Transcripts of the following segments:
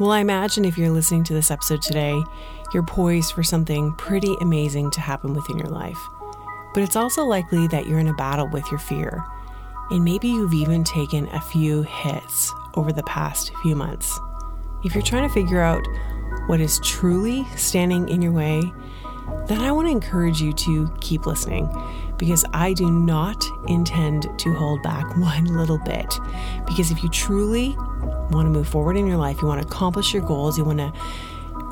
Well, I imagine if you're listening to this episode today, you're poised for something pretty amazing to happen within your life. But it's also likely that you're in a battle with your fear. And maybe you've even taken a few hits over the past few months. If you're trying to figure out what is truly standing in your way, then I want to encourage you to keep listening because I do not intend to hold back one little bit. Because if you truly want to move forward in your life, you want to accomplish your goals, you want to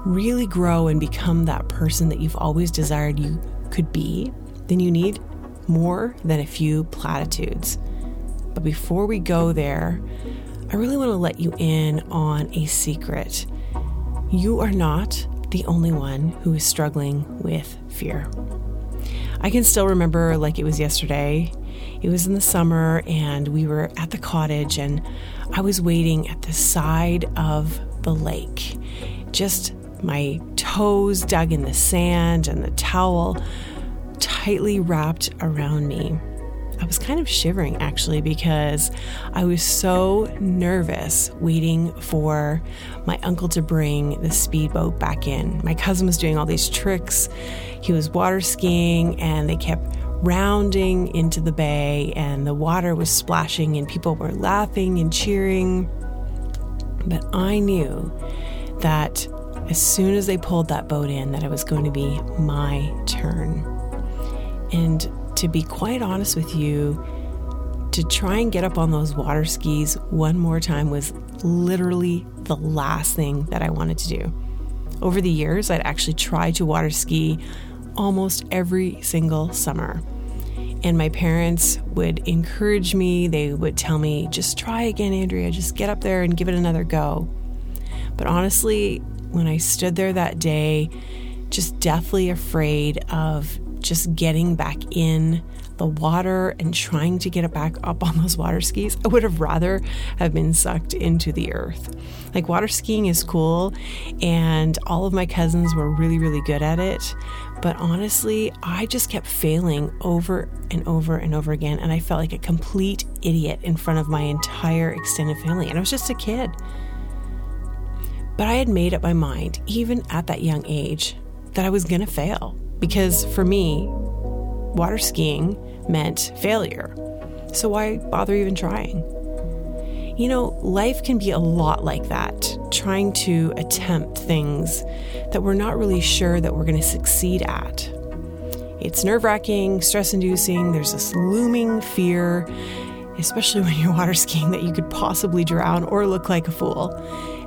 really grow and become that person that you've always desired you could be, then you need more than a few platitudes. But before we go there, I really want to let you in on a secret. You are not the only one who is struggling with fear. I can still remember like it was yesterday. It was in the summer, and we were at the cottage, and I was waiting at the side of the lake, just my toes dug in the sand and the towel tightly wrapped around me. I was kind of shivering actually because I was so nervous waiting for my uncle to bring the speedboat back in. My cousin was doing all these tricks. He was water skiing and they kept rounding into the bay and the water was splashing and people were laughing and cheering. But I knew that as soon as they pulled that boat in that it was going to be my turn. And to be quite honest with you, to try and get up on those water skis one more time was literally the last thing that I wanted to do. Over the years, I'd actually tried to water ski almost every single summer. And my parents would encourage me, they would tell me, just try again, Andrea, just get up there and give it another go. But honestly, when I stood there that day, just deathly afraid of just getting back in the water and trying to get it back up on those water skis. I would have rather have been sucked into the earth. Like water skiing is cool and all of my cousins were really really good at it, but honestly, I just kept failing over and over and over again and I felt like a complete idiot in front of my entire extended family and I was just a kid. But I had made up my mind even at that young age that I was going to fail because for me, water skiing meant failure. So why bother even trying? You know, life can be a lot like that, trying to attempt things that we're not really sure that we're going to succeed at. It's nerve wracking, stress inducing, there's this looming fear, especially when you're water skiing, that you could possibly drown or look like a fool.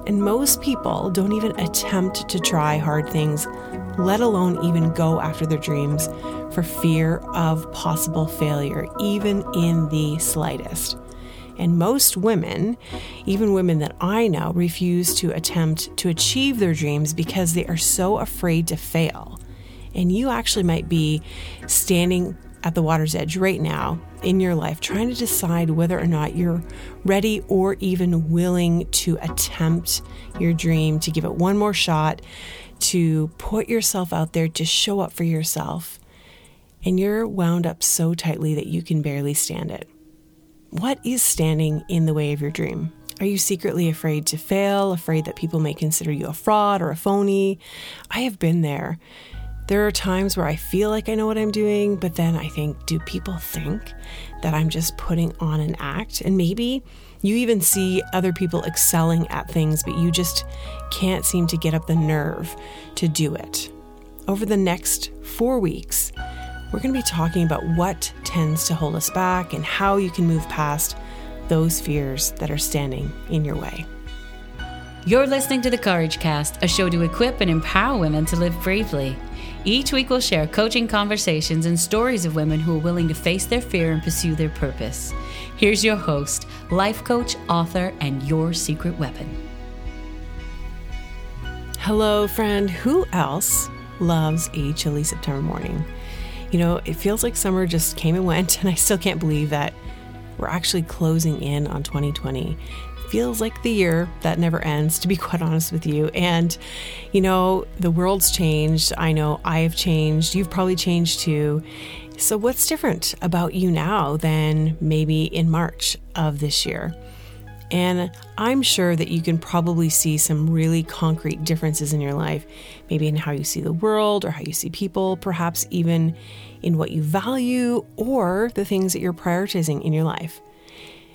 And most people don't even attempt to try hard things let alone even go after their dreams for fear of possible failure, even in the slightest. And most women, even women that I know, refuse to attempt to achieve their dreams because they are so afraid to fail. And you actually might be standing at the water's edge right now in your life, trying to decide whether or not you're ready or even willing to attempt your dream, to give it one more shot, to put yourself out there, to show up for yourself, and you're wound up so tightly that you can barely stand it. What is standing in the way of your dream? Are you secretly afraid to fail, afraid that people may consider you a fraud or a phony? I have been there. There are times where I feel like I know what I'm doing, but then I think, do people think that I'm just putting on an act? And maybe you even see other people excelling at things, but you just can't seem to get up the nerve to do it. Over the next four weeks, we're going to be talking about what tends to hold us back and how you can move past those fears that are standing in your way. You're listening to the Couragecast, a show to equip and empower women to live bravely. Each week, we'll share coaching conversations and stories of women who are willing to face their fear and pursue their purpose. Here's your host, life coach, author, and your secret weapon. Hello, friend. Who else loves a chilly September morning? You know, it feels like summer just came and went, and I still can't believe that we're actually closing in on 2020 feels like the year that never ends, to be quite honest with you. And, you know, the world's changed. I know I have changed. You've probably changed too. So, what's different about you now than maybe in March of this year? And I'm sure that you can probably see some really concrete differences in your life, maybe in how you see the world or how you see people, perhaps even in what you value or the things that you're prioritizing in your life.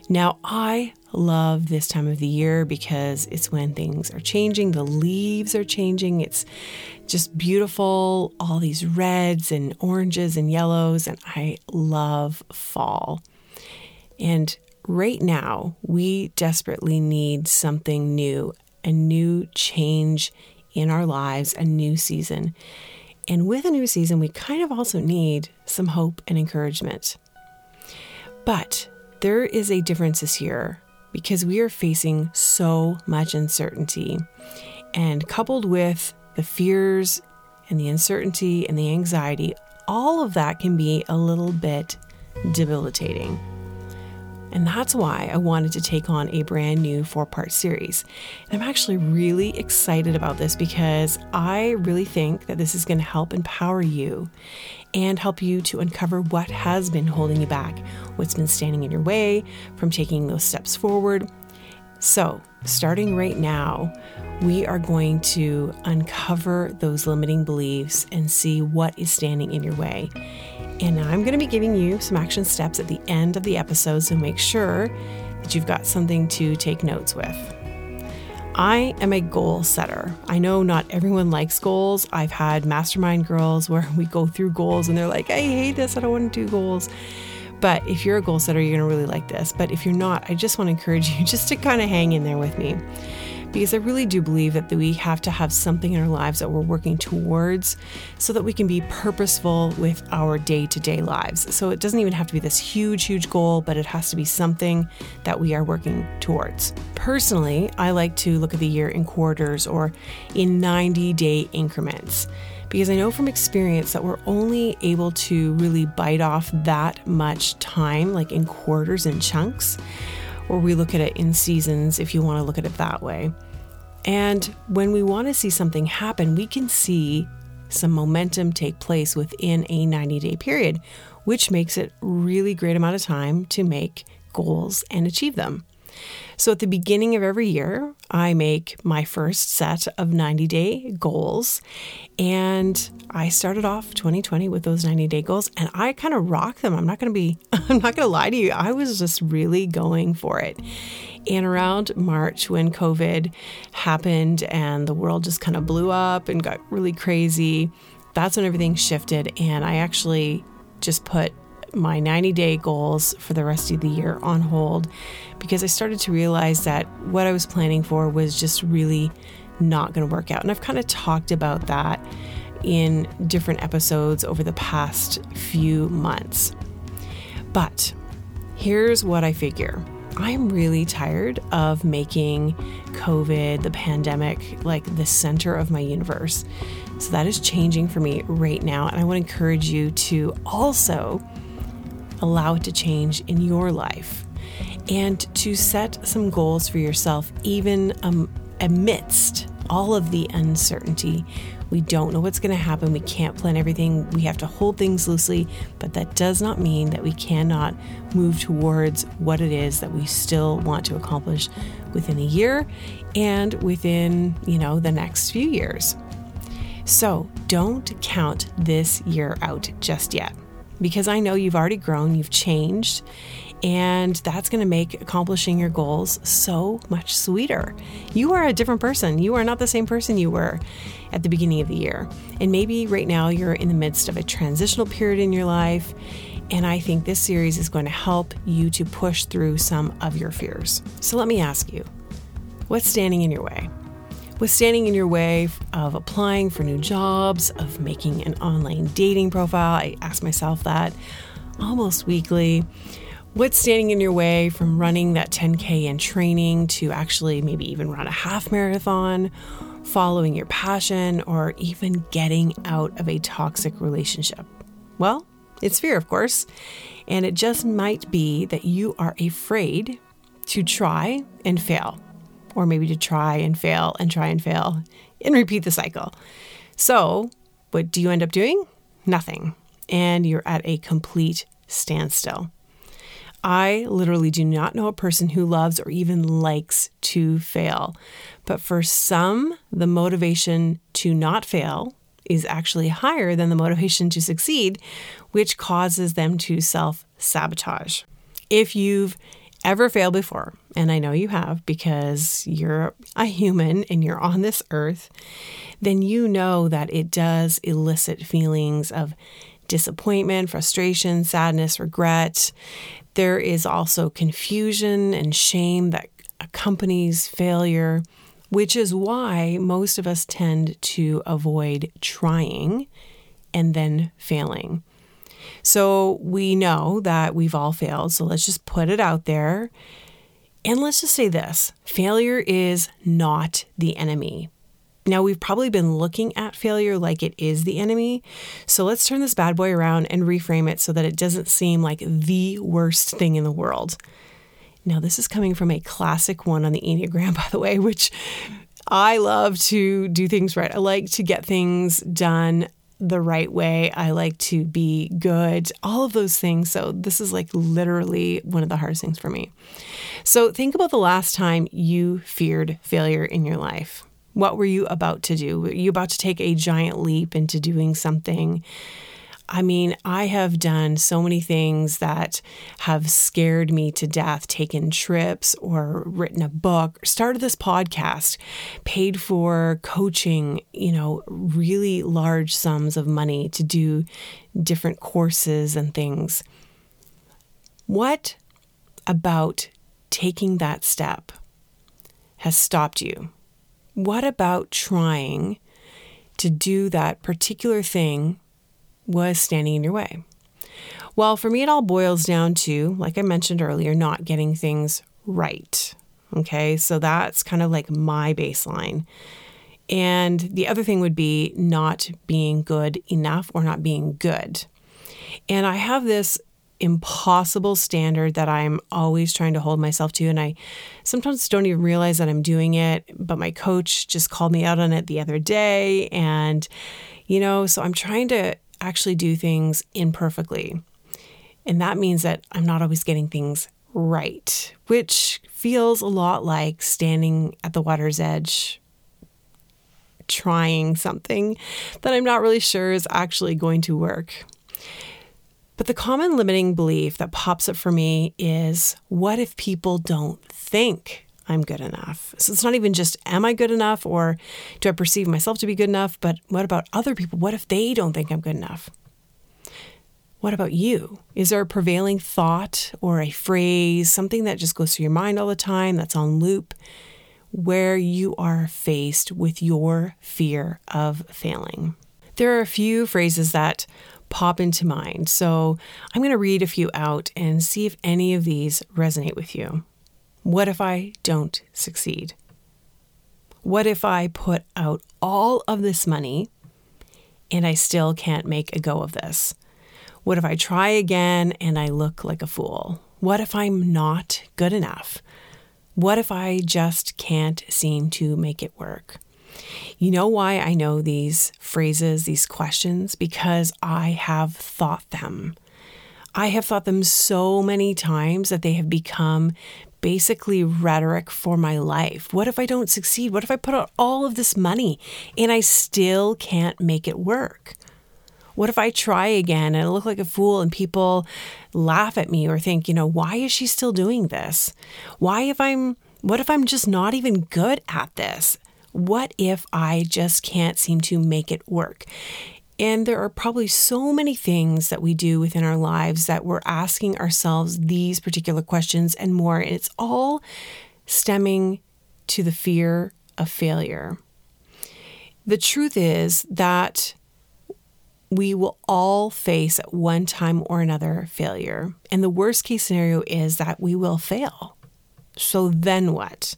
Now, I love this time of the year because it's when things are changing, the leaves are changing. It's just beautiful, all these reds and oranges and yellows, and I love fall. And right now, we desperately need something new, a new change in our lives, a new season. And with a new season, we kind of also need some hope and encouragement. But there is a difference this year because we are facing so much uncertainty. And coupled with the fears and the uncertainty and the anxiety, all of that can be a little bit debilitating. And that's why I wanted to take on a brand new four part series. And I'm actually really excited about this because I really think that this is going to help empower you and help you to uncover what has been holding you back, what's been standing in your way from taking those steps forward. So, starting right now, we are going to uncover those limiting beliefs and see what is standing in your way. And I'm going to be giving you some action steps at the end of the episode, so make sure that you've got something to take notes with. I am a goal setter. I know not everyone likes goals. I've had mastermind girls where we go through goals and they're like, I hate this, I don't want to do goals. But if you're a goal setter, you're going to really like this. But if you're not, I just want to encourage you just to kind of hang in there with me because I really do believe that we have to have something in our lives that we're working towards so that we can be purposeful with our day to day lives. So it doesn't even have to be this huge, huge goal, but it has to be something that we are working towards. Personally, I like to look at the year in quarters or in 90 day increments because I know from experience that we're only able to really bite off that much time, like in quarters and chunks or we look at it in seasons if you want to look at it that way. And when we want to see something happen, we can see some momentum take place within a 90 day period, which makes it really great amount of time to make goals and achieve them. So at the beginning of every year, I make my first set of 90 day goals. And I started off 2020 with those 90 day goals and I kind of rock them. I'm not going to be, I'm not going to lie to you. I was just really going for it. And around March, when COVID happened and the world just kind of blew up and got really crazy, that's when everything shifted. And I actually just put my 90 day goals for the rest of the year on hold because I started to realize that what I was planning for was just really not going to work out. And I've kind of talked about that in different episodes over the past few months. But here's what I figure. I'm really tired of making COVID, the pandemic, like the center of my universe. So that is changing for me right now. And I want to encourage you to also allow it to change in your life and to set some goals for yourself, even um, amidst all of the uncertainty. We don't know what's going to happen. We can't plan everything. We have to hold things loosely, but that does not mean that we cannot move towards what it is that we still want to accomplish within a year and within, you know, the next few years. So, don't count this year out just yet because I know you've already grown, you've changed, and that's going to make accomplishing your goals so much sweeter. You are a different person. You are not the same person you were at the beginning of the year. And maybe right now you're in the midst of a transitional period in your life. And I think this series is going to help you to push through some of your fears. So let me ask you what's standing in your way? What's standing in your way of applying for new jobs, of making an online dating profile? I ask myself that almost weekly. What's standing in your way from running that 10K in training to actually maybe even run a half marathon, following your passion, or even getting out of a toxic relationship? Well, it's fear, of course. And it just might be that you are afraid to try and fail or maybe to try and fail and try and fail and repeat the cycle. So, what do you end up doing? Nothing. And you're at a complete standstill. I literally do not know a person who loves or even likes to fail. But for some, the motivation to not fail is actually higher than the motivation to succeed, which causes them to self sabotage. If you've ever failed before, and I know you have because you're a human and you're on this earth, then you know that it does elicit feelings of disappointment, frustration, sadness, regret. There is also confusion and shame that accompanies failure, which is why most of us tend to avoid trying and then failing. So we know that we've all failed. So let's just put it out there. And let's just say this failure is not the enemy. Now, we've probably been looking at failure like it is the enemy. So let's turn this bad boy around and reframe it so that it doesn't seem like the worst thing in the world. Now, this is coming from a classic one on the Enneagram, by the way, which I love to do things right. I like to get things done the right way. I like to be good, all of those things. So, this is like literally one of the hardest things for me. So, think about the last time you feared failure in your life. What were you about to do? Were you about to take a giant leap into doing something? I mean, I have done so many things that have scared me to death, taken trips or written a book, started this podcast, paid for coaching, you know, really large sums of money to do different courses and things. What about taking that step has stopped you? What about trying to do that particular thing was standing in your way? Well, for me, it all boils down to, like I mentioned earlier, not getting things right. Okay, so that's kind of like my baseline. And the other thing would be not being good enough or not being good. And I have this impossible standard that I'm always trying to hold myself to. And I sometimes don't even realize that I'm doing it. But my coach just called me out on it the other day. And, you know, so I'm trying to actually do things imperfectly. And that means that I'm not always getting things right, which feels a lot like standing at the water's edge trying something that I'm not really sure is actually going to work. But the common limiting belief that pops up for me is what if people don't think I'm good enough? So it's not even just am I good enough or do I perceive myself to be good enough, but what about other people? What if they don't think I'm good enough? What about you? Is there a prevailing thought or a phrase, something that just goes through your mind all the time, that's on loop, where you are faced with your fear of failing? There are a few phrases that pop into mind. So I'm going to read a few out and see if any of these resonate with you. What if I don't succeed? What if I put out all of this money and I still can't make a go of this? What if I try again and I look like a fool? What if I'm not good enough? What if I just can't seem to make it work? You know why I know these phrases, these questions? Because I have thought them. I have thought them so many times that they have become basically rhetoric for my life. What if I don't succeed? What if I put out all of this money and I still can't make it work? What if I try again and I look like a fool and people laugh at me or think, you know, why is she still doing this? Why if I'm what if I'm just not even good at this? What if I just can't seem to make it work? And there are probably so many things that we do within our lives that we're asking ourselves these particular questions and more. And it's all stemming to the fear of failure. The truth is that we will all face at one time or another failure. And the worst case scenario is that we will fail. So then what?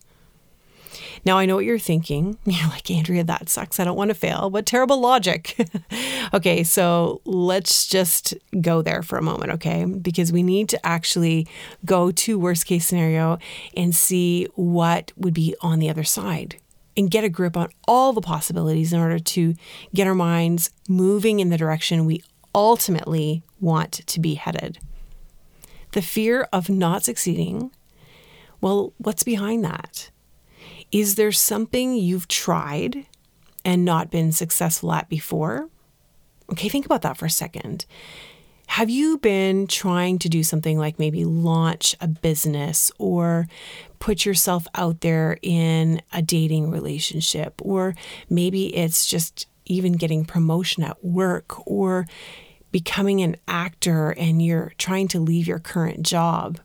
Now, I know what you're thinking. You're like, Andrea, that sucks. I don't want to fail. What terrible logic. okay, so let's just go there for a moment, okay? Because we need to actually go to worst case scenario and see what would be on the other side and get a grip on all the possibilities in order to get our minds moving in the direction we ultimately want to be headed. The fear of not succeeding. Well, what's behind that? Is there something you've tried and not been successful at before? Okay, think about that for a second. Have you been trying to do something like maybe launch a business or put yourself out there in a dating relationship? Or maybe it's just even getting promotion at work or becoming an actor and you're trying to leave your current job.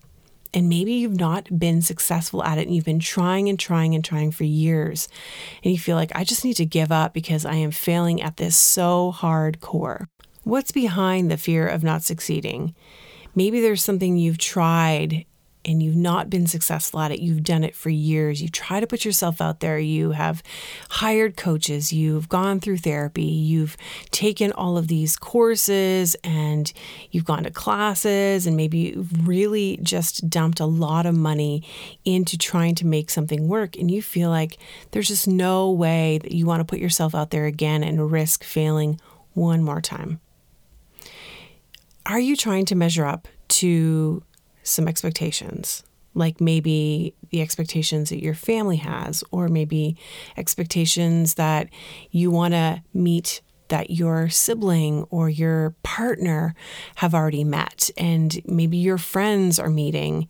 And maybe you've not been successful at it and you've been trying and trying and trying for years. And you feel like, I just need to give up because I am failing at this so hardcore. What's behind the fear of not succeeding? Maybe there's something you've tried and you've not been successful at it. You've done it for years. You try to put yourself out there. You have hired coaches. You've gone through therapy. You've taken all of these courses and you've gone to classes and maybe you've really just dumped a lot of money into trying to make something work. And you feel like there's just no way that you want to put yourself out there again and risk failing one more time. Are you trying to measure up to some expectations? Like maybe the expectations that your family has, or maybe expectations that you want to meet that your sibling or your partner have already met, and maybe your friends are meeting.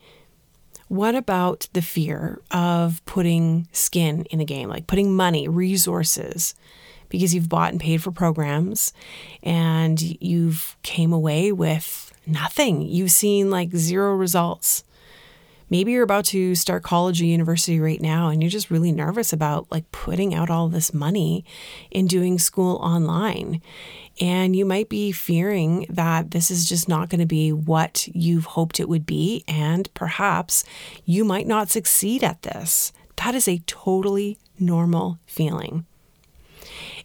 What about the fear of putting skin in the game, like putting money, resources, because you've bought and paid for programs and you've came away with nothing. You've seen like zero results. Maybe you're about to start college or university right now and you're just really nervous about like putting out all this money in doing school online. And you might be fearing that this is just not going to be what you've hoped it would be. And perhaps you might not succeed at this. That is a totally normal feeling.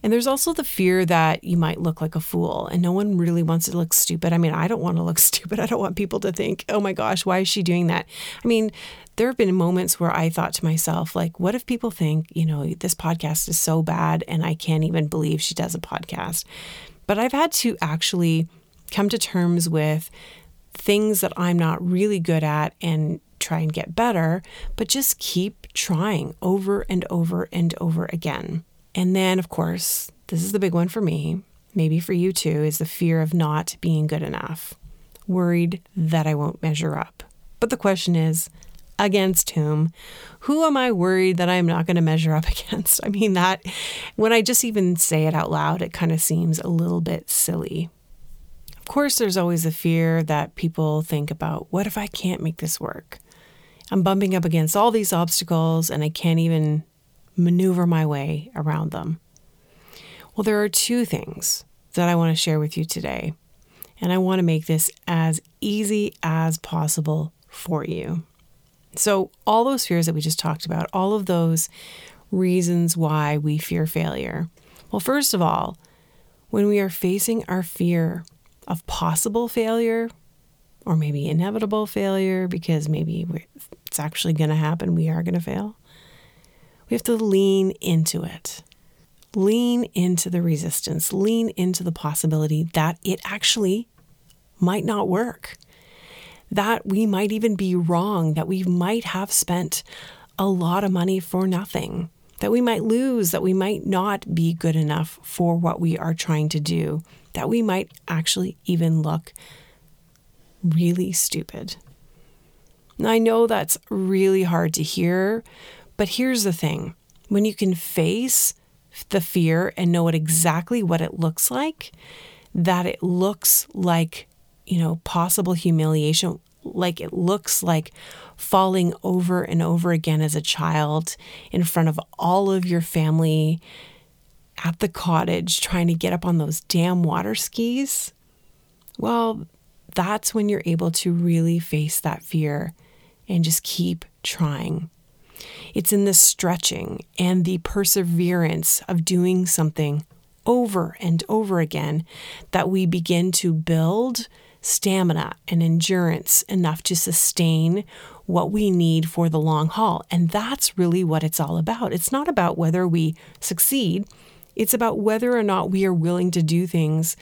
And there's also the fear that you might look like a fool, and no one really wants to look stupid. I mean, I don't want to look stupid. I don't want people to think, oh my gosh, why is she doing that? I mean, there have been moments where I thought to myself, like, what if people think, you know, this podcast is so bad and I can't even believe she does a podcast? But I've had to actually come to terms with things that I'm not really good at and try and get better, but just keep trying over and over and over again. And then, of course, this is the big one for me, maybe for you too, is the fear of not being good enough, worried that I won't measure up. But the question is, against whom? Who am I worried that I'm not going to measure up against? I mean, that when I just even say it out loud, it kind of seems a little bit silly. Of course, there's always a fear that people think about what if I can't make this work? I'm bumping up against all these obstacles and I can't even maneuver my way around them? Well, there are two things that I want to share with you today, and I want to make this as easy as possible for you. So, all those fears that we just talked about, all of those reasons why we fear failure. Well, first of all, when we are facing our fear of possible failure, or maybe inevitable failure, because maybe it's actually going to happen, we are going to fail. We have to lean into it. Lean into the resistance, lean into the possibility that it actually might not work, that we might even be wrong, that we might have spent a lot of money for nothing, that we might lose, that we might not be good enough for what we are trying to do, that we might actually even look really stupid. I know that's really hard to hear but here's the thing when you can face the fear and know it exactly what it looks like, that it looks like, you know, possible humiliation, like it looks like falling over and over again as a child in front of all of your family at the cottage trying to get up on those damn water skis. Well, that's when you're able to really face that fear and just keep trying. It's in the stretching and the perseverance of doing something over and over again that we begin to build stamina and endurance enough to sustain what we need for the long haul. And that's really what it's all about. It's not about whether we succeed, it's about whether or not we are willing to do things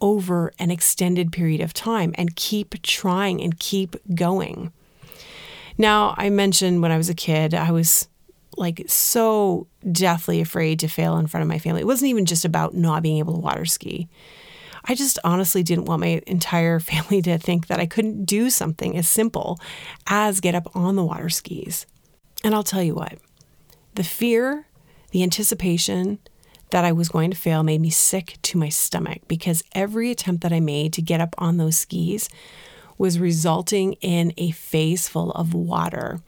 over an extended period of time and keep trying and keep going. Now, I mentioned when I was a kid, I was like so deathly afraid to fail in front of my family. It wasn't even just about not being able to water ski. I just honestly didn't want my entire family to think that I couldn't do something as simple as get up on the water skis. And I'll tell you what, the fear, the anticipation that I was going to fail made me sick to my stomach because every attempt that I made to get up on those skis was resulting in a face full of water.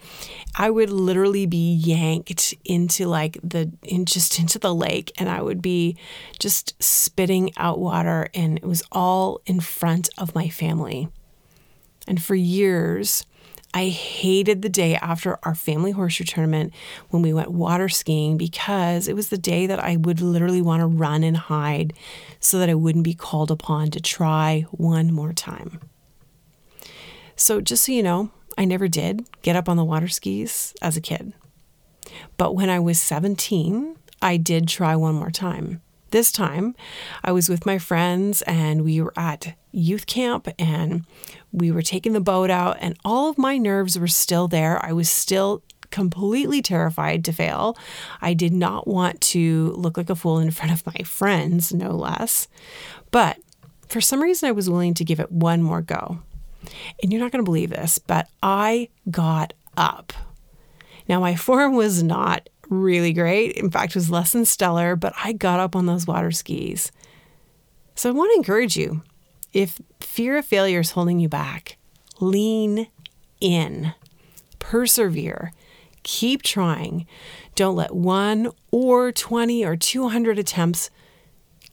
I would literally be yanked into like the in just into the lake and I would be just spitting out water and it was all in front of my family. And for years, I hated the day after our family horseshoe tournament when we went water skiing because it was the day that I would literally want to run and hide so that I wouldn't be called upon to try one more time. So, just so you know, I never did get up on the water skis as a kid. But when I was 17, I did try one more time. This time, I was with my friends and we were at youth camp and we were taking the boat out, and all of my nerves were still there. I was still completely terrified to fail. I did not want to look like a fool in front of my friends, no less. But for some reason, I was willing to give it one more go. And you're not going to believe this, but I got up. Now, my form was not really great. In fact, it was less than stellar, but I got up on those water skis. So I want to encourage you if fear of failure is holding you back, lean in, persevere, keep trying. Don't let one or 20 or 200 attempts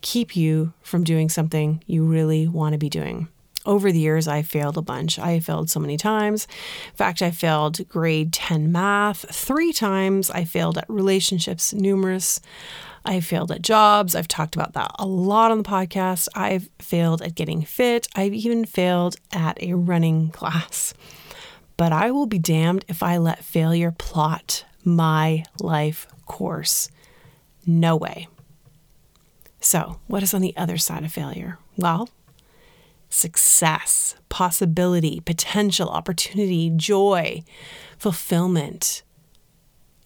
keep you from doing something you really want to be doing over the years, I failed a bunch. I failed so many times. In fact, I failed grade 10 math three times. I failed at relationships numerous. I failed at jobs. I've talked about that a lot on the podcast. I've failed at getting fit. I've even failed at a running class. But I will be damned if I let failure plot my life course. No way. So, what is on the other side of failure? Well, success, possibility, potential, opportunity, joy, fulfillment,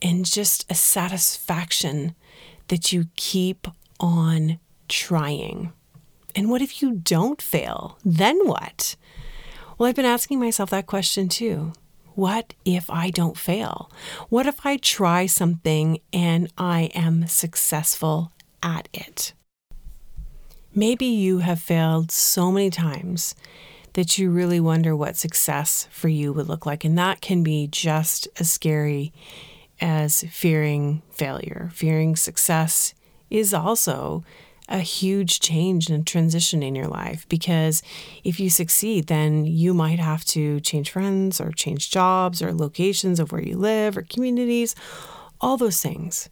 and just a satisfaction that you keep on trying. And what if you don't fail? Then what? Well, I've been asking myself that question too. What if I don't fail? What if I try something and I am successful at it? Maybe you have failed so many times that you really wonder what success for you would look like. And that can be just as scary as fearing failure. Fearing success is also a huge change and transition in your life because if you succeed, then you might have to change friends or change jobs or locations of where you live or communities, all those things.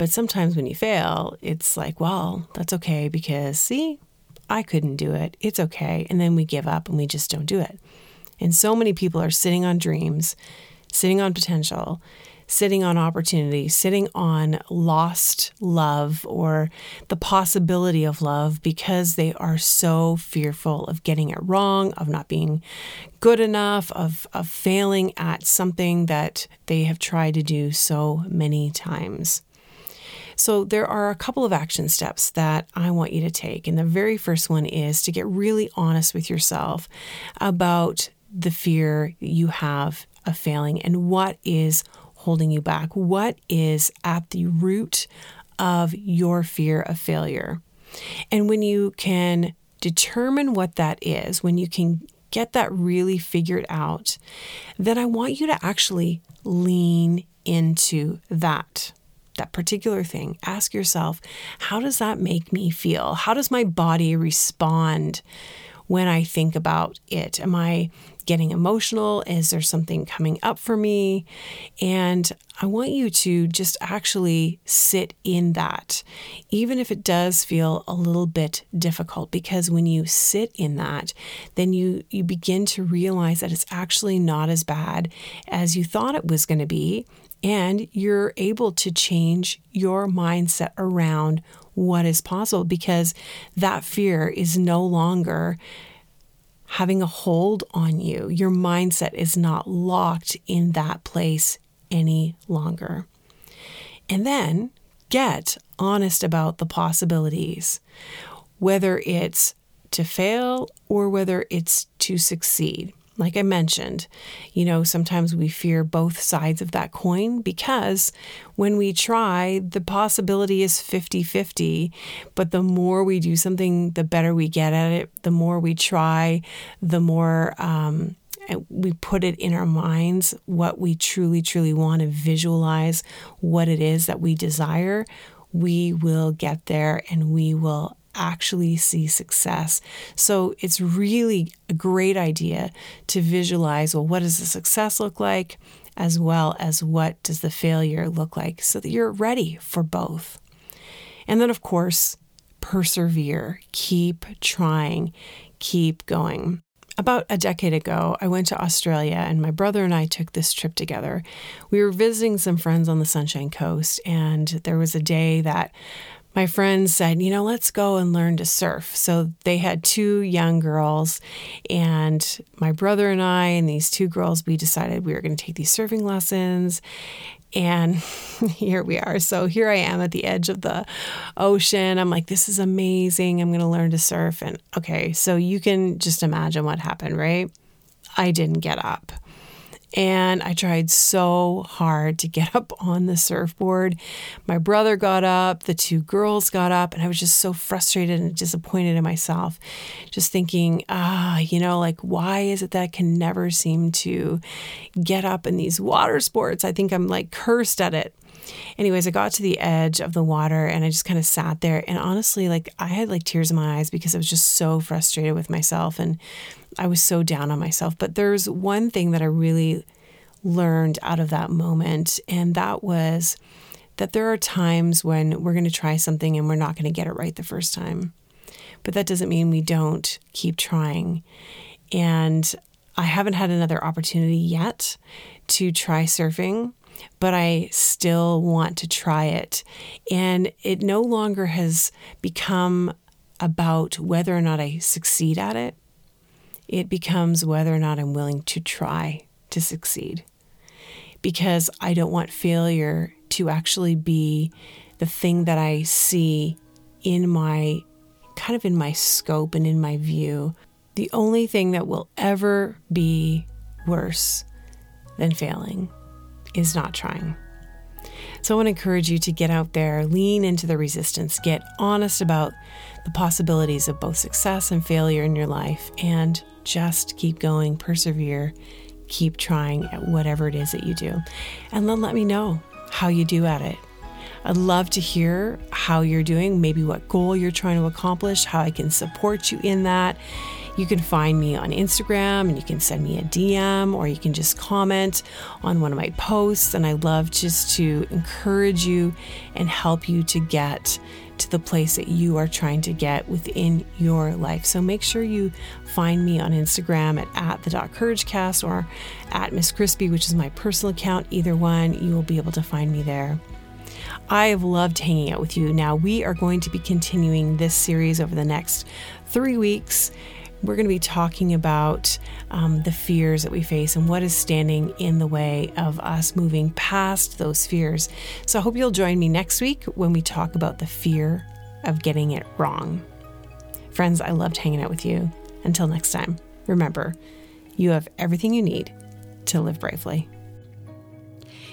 But sometimes when you fail, it's like, well, that's okay because see, I couldn't do it. It's okay. And then we give up and we just don't do it. And so many people are sitting on dreams, sitting on potential, sitting on opportunity, sitting on lost love or the possibility of love because they are so fearful of getting it wrong, of not being good enough, of, of failing at something that they have tried to do so many times. So, there are a couple of action steps that I want you to take. And the very first one is to get really honest with yourself about the fear you have of failing and what is holding you back. What is at the root of your fear of failure? And when you can determine what that is, when you can get that really figured out, then I want you to actually lean into that that particular thing, ask yourself, how does that make me feel? How does my body respond when I think about it? Am I getting emotional? Is there something coming up for me? And I want you to just actually sit in that, even if it does feel a little bit difficult, because when you sit in that, then you, you begin to realize that it's actually not as bad as you thought it was going to be and you're able to change your mindset around what is possible because that fear is no longer having a hold on you. Your mindset is not locked in that place any longer. And then get honest about the possibilities, whether it's to fail or whether it's to succeed. Like I mentioned, you know, sometimes we fear both sides of that coin because when we try, the possibility is 50 50. But the more we do something, the better we get at it. The more we try, the more um, we put it in our minds what we truly, truly want to visualize, what it is that we desire. We will get there and we will actually see success. So it's really a great idea to visualize well, what does the success look like, as well as what does the failure look like, so that you're ready for both. And then, of course, persevere, keep trying, keep going. About a decade ago, I went to Australia and my brother and I took this trip together. We were visiting some friends on the Sunshine Coast, and there was a day that my friends said, you know, let's go and learn to surf. So they had two young girls, and my brother and I, and these two girls, we decided we were going to take these surfing lessons. And here we are. So here I am at the edge of the ocean. I'm like, this is amazing. I'm going to learn to surf. And okay, so you can just imagine what happened, right? I didn't get up. And I tried so hard to get up on the surfboard. My brother got up, the two girls got up, and I was just so frustrated and disappointed in myself. Just thinking, ah, you know, like, why is it that I can never seem to get up in these water sports? I think I'm like cursed at it. Anyways, I got to the edge of the water and I just kind of sat there. And honestly, like, I had like tears in my eyes because I was just so frustrated with myself and I was so down on myself. But there's one thing that I really learned out of that moment, and that was that there are times when we're going to try something and we're not going to get it right the first time. But that doesn't mean we don't keep trying. And I haven't had another opportunity yet to try surfing, but I still want to try it. And it no longer has become about whether or not I succeed at it it becomes whether or not I'm willing to try to succeed. Because I don't want failure to actually be the thing that I see in my kind of in my scope and in my view. The only thing that will ever be worse than failing is not trying. So I want to encourage you to get out there, lean into the resistance, get honest about the possibilities of both success and failure in your life, and just keep going, persevere, keep trying at whatever it is that you do. And then let me know how you do at it. I'd love to hear how you're doing, maybe what goal you're trying to accomplish, how I can support you in that. You can find me on Instagram and you can send me a DM or you can just comment on one of my posts. And I love just to encourage you and help you to get to the place that you are trying to get within your life. So make sure you find me on Instagram at, at or at Miss Crispy, which is my personal account. Either one, you will be able to find me there. I have loved hanging out with you. Now, we are going to be continuing this series over the next three weeks we're going to be talking about um, the fears that we face and what is standing in the way of us moving past those fears. So I hope you'll join me next week when we talk about the fear of getting it wrong. Friends, I loved hanging out with you. Until next time, remember, you have everything you need to live bravely.